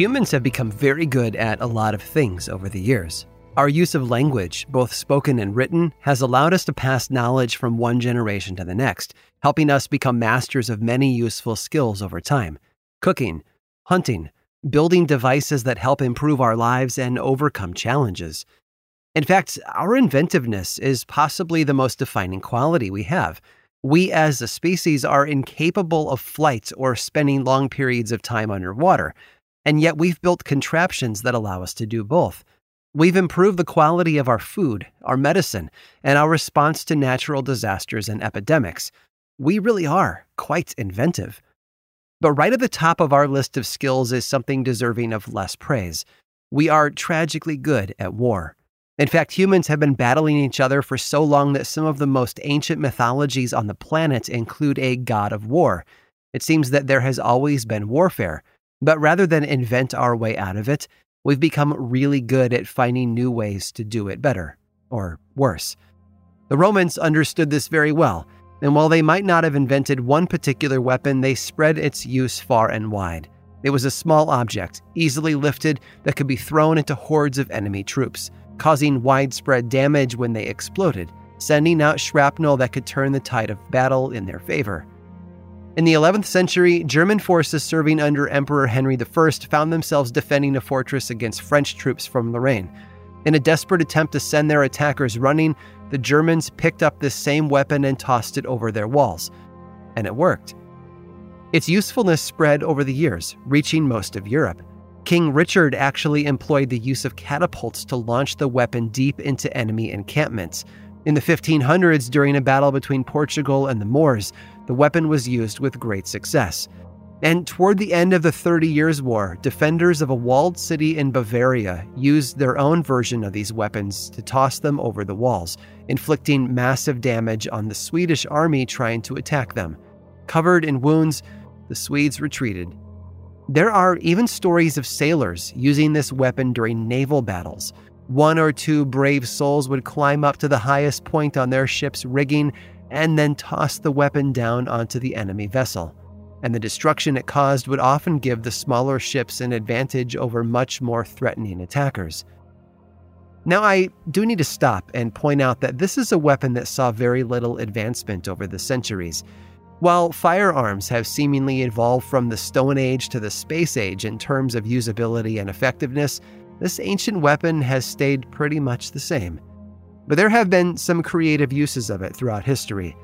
Humans have become very good at a lot of things over the years. Our use of language, both spoken and written, has allowed us to pass knowledge from one generation to the next, helping us become masters of many useful skills over time cooking, hunting, building devices that help improve our lives and overcome challenges. In fact, our inventiveness is possibly the most defining quality we have. We as a species are incapable of flight or spending long periods of time underwater. And yet we've built contraptions that allow us to do both. We've improved the quality of our food, our medicine, and our response to natural disasters and epidemics. We really are quite inventive. But right at the top of our list of skills is something deserving of less praise. We are tragically good at war. In fact, humans have been battling each other for so long that some of the most ancient mythologies on the planet include a god of war. It seems that there has always been warfare, but rather than invent our way out of it, we've become really good at finding new ways to do it better, or worse. The Romans understood this very well, and while they might not have invented one particular weapon, they spread its use far and wide. It was a small object, easily lifted, that could be thrown into hordes of enemy troops, causing widespread damage when they exploded, sending out shrapnel that could turn the tide of battle in their favor. In the 11th century, German forces serving under Emperor Henry I found themselves defending a fortress against French troops from Lorraine. In a desperate attempt to send their attackers running, the Germans picked up this same weapon and tossed it over their walls. And it worked. Its usefulness spread over the years, reaching most of Europe. King Richard actually employed the use of catapults to launch the weapon deep into enemy encampments. In the 1500s, during a battle between Portugal and the Moors, the weapon was used with great success. And toward the end of the Thirty Years' War, defenders of a walled city in Bavaria used their own version of these weapons to toss them over the walls, inflicting massive damage on the Swedish army trying to attack them. Covered in wounds, the Swedes retreated. There are even stories of sailors using this weapon during naval battles, one or two brave souls would climb up to the highest point on their ship's rigging and then toss the weapon down onto the enemy vessel. And the destruction it caused would often give the smaller ships an advantage over much more threatening attackers. Now, I do need to stop and point out that this is a weapon that saw very little advancement over the centuries. While firearms have seemingly evolved from the Stone Age to the Space Age in terms of usability and effectiveness, this ancient weapon has stayed pretty much the same. But there have been some creative uses of it throughout history.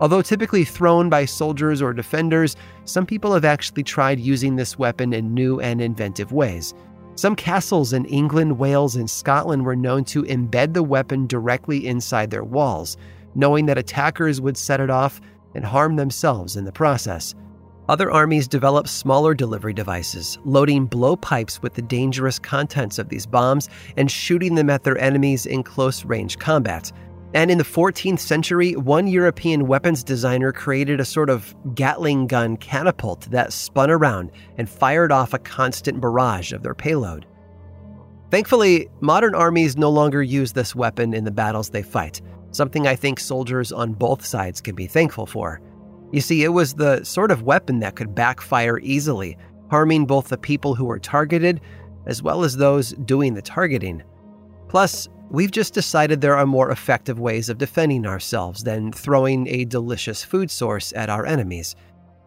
Although typically thrown by soldiers or defenders, some people have actually tried using this weapon in new and inventive ways. Some castles in England, Wales, and Scotland were known to embed the weapon directly inside their walls, knowing that attackers would set it off and harm themselves in the process. Other armies developed smaller delivery devices, loading blowpipes with the dangerous contents of these bombs and shooting them at their enemies in close range combat. And in the 14th century, one European weapons designer created a sort of Gatling gun catapult that spun around and fired off a constant barrage of their payload. Thankfully, modern armies no longer use this weapon in the battles they fight, something I think soldiers on both sides can be thankful for. You see, it was the sort of weapon that could backfire easily, harming both the people who were targeted as well as those doing the targeting. Plus, we've just decided there are more effective ways of defending ourselves than throwing a delicious food source at our enemies,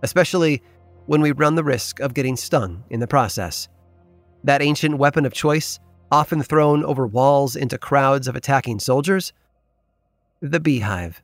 especially when we run the risk of getting stung in the process. That ancient weapon of choice, often thrown over walls into crowds of attacking soldiers? The beehive.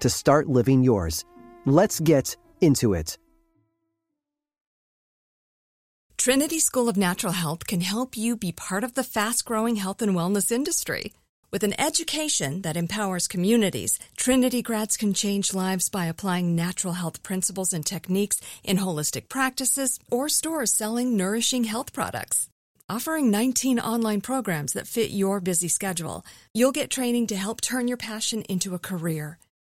to start living yours. Let's get into it. Trinity School of Natural Health can help you be part of the fast growing health and wellness industry. With an education that empowers communities, Trinity grads can change lives by applying natural health principles and techniques in holistic practices or stores selling nourishing health products. Offering 19 online programs that fit your busy schedule, you'll get training to help turn your passion into a career.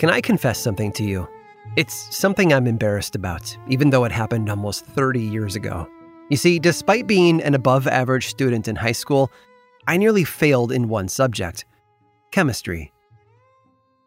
Can I confess something to you? It's something I'm embarrassed about, even though it happened almost 30 years ago. You see, despite being an above average student in high school, I nearly failed in one subject chemistry.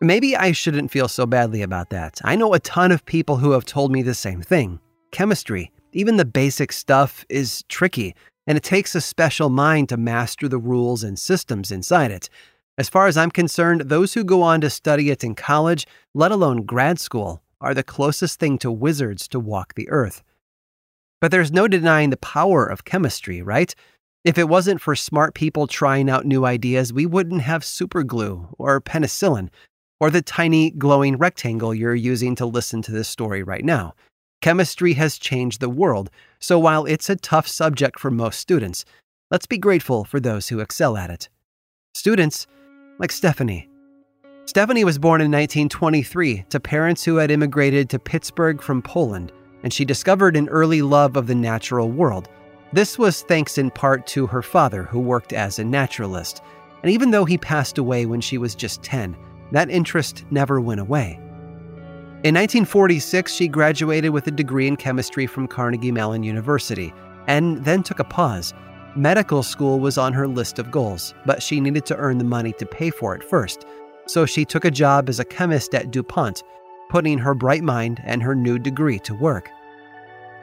Maybe I shouldn't feel so badly about that. I know a ton of people who have told me the same thing. Chemistry, even the basic stuff, is tricky, and it takes a special mind to master the rules and systems inside it. As far as I'm concerned, those who go on to study it in college, let alone grad school, are the closest thing to wizards to walk the earth. But there's no denying the power of chemistry, right? If it wasn't for smart people trying out new ideas, we wouldn't have superglue or penicillin or the tiny glowing rectangle you're using to listen to this story right now. Chemistry has changed the world, so while it's a tough subject for most students, let's be grateful for those who excel at it. Students, like Stephanie. Stephanie was born in 1923 to parents who had immigrated to Pittsburgh from Poland, and she discovered an early love of the natural world. This was thanks in part to her father, who worked as a naturalist. And even though he passed away when she was just 10, that interest never went away. In 1946, she graduated with a degree in chemistry from Carnegie Mellon University, and then took a pause Medical school was on her list of goals, but she needed to earn the money to pay for it first. So she took a job as a chemist at DuPont, putting her bright mind and her new degree to work.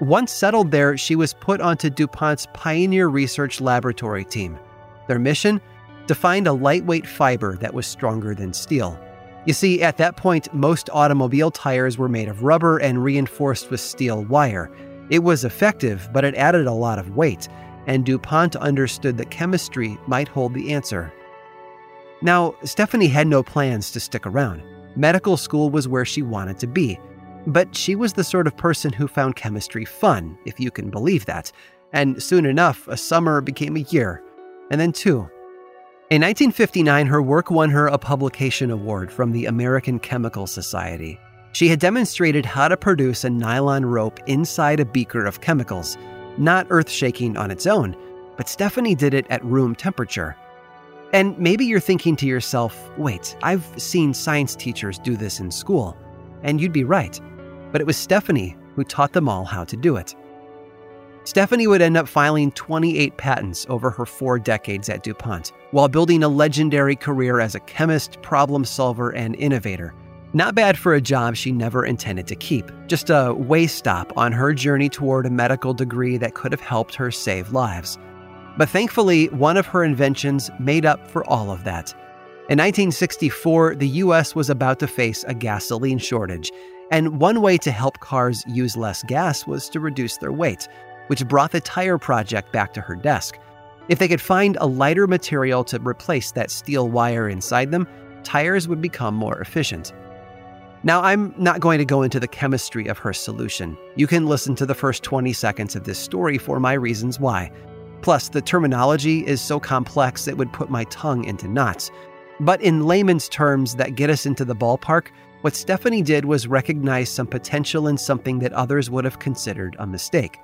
Once settled there, she was put onto DuPont's Pioneer Research Laboratory team. Their mission? To find a lightweight fiber that was stronger than steel. You see, at that point, most automobile tires were made of rubber and reinforced with steel wire. It was effective, but it added a lot of weight and DuPont understood that chemistry might hold the answer. Now, Stephanie had no plans to stick around. Medical school was where she wanted to be. But she was the sort of person who found chemistry fun, if you can believe that. And soon enough, a summer became a year, and then two. In 1959, her work won her a publication award from the American Chemical Society. She had demonstrated how to produce a nylon rope inside a beaker of chemicals, not earth shaking on its own, but Stephanie did it at room temperature. And maybe you're thinking to yourself, wait, I've seen science teachers do this in school. And you'd be right. But it was Stephanie who taught them all how to do it. Stephanie would end up filing 28 patents over her four decades at DuPont, while building a legendary career as a chemist, problem solver, and innovator. Not bad for a job she never intended to keep, just a way stop on her journey toward a medical degree that could have helped her save lives. But thankfully, one of her inventions made up for all of that. In 1964, the US was about to face a gasoline shortage, and one way to help cars use less gas was to reduce their weight, which brought the tire project back to her desk. If they could find a lighter material to replace that steel wire inside them, tires would become more efficient. Now, I'm not going to go into the chemistry of her solution. You can listen to the first 20 seconds of this story for my reasons why. Plus, the terminology is so complex it would put my tongue into knots. But in layman's terms that get us into the ballpark, what Stephanie did was recognize some potential in something that others would have considered a mistake.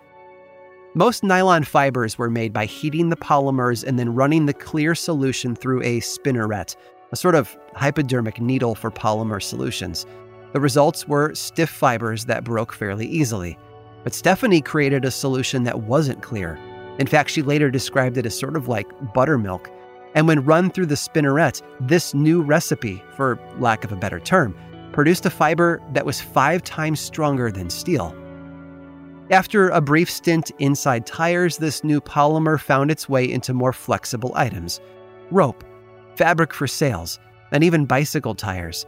Most nylon fibers were made by heating the polymers and then running the clear solution through a spinneret, a sort of hypodermic needle for polymer solutions. The results were stiff fibers that broke fairly easily. But Stephanie created a solution that wasn't clear, in fact, she later described it as sort of like buttermilk. And when run through the spinneret, this new recipe, for lack of a better term, produced a fiber that was five times stronger than steel. After a brief stint inside tires, this new polymer found its way into more flexible items rope, fabric for sails, and even bicycle tires.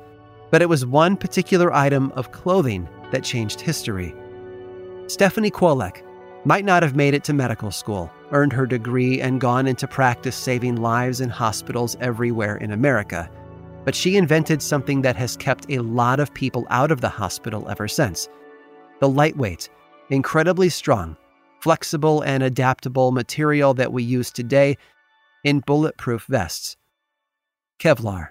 But it was one particular item of clothing that changed history. Stephanie Kwolek, might not have made it to medical school, earned her degree, and gone into practice saving lives in hospitals everywhere in America. But she invented something that has kept a lot of people out of the hospital ever since the lightweight, incredibly strong, flexible, and adaptable material that we use today in bulletproof vests Kevlar.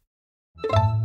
you